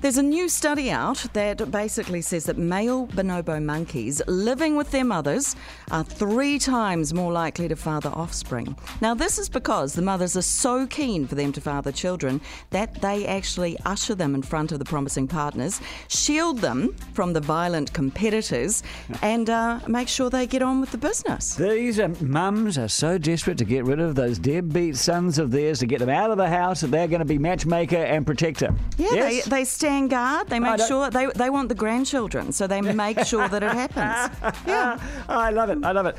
There's a new study out that basically says that male bonobo monkeys living with their mothers are three times more likely to father offspring. Now, this is because the mothers are so keen for them to father children that they actually usher them in front of the promising partners, shield them from the violent competitors, and uh, make sure they get on with the business. These um, mums are so desperate to get rid of those deadbeat sons of theirs, to get them out of the house, that they're going to be matchmaker and protector. Yeah, Yes? they, they stand guard. They make sure they, they want the grandchildren, so they make sure that it happens. Yeah. I love it. I love it.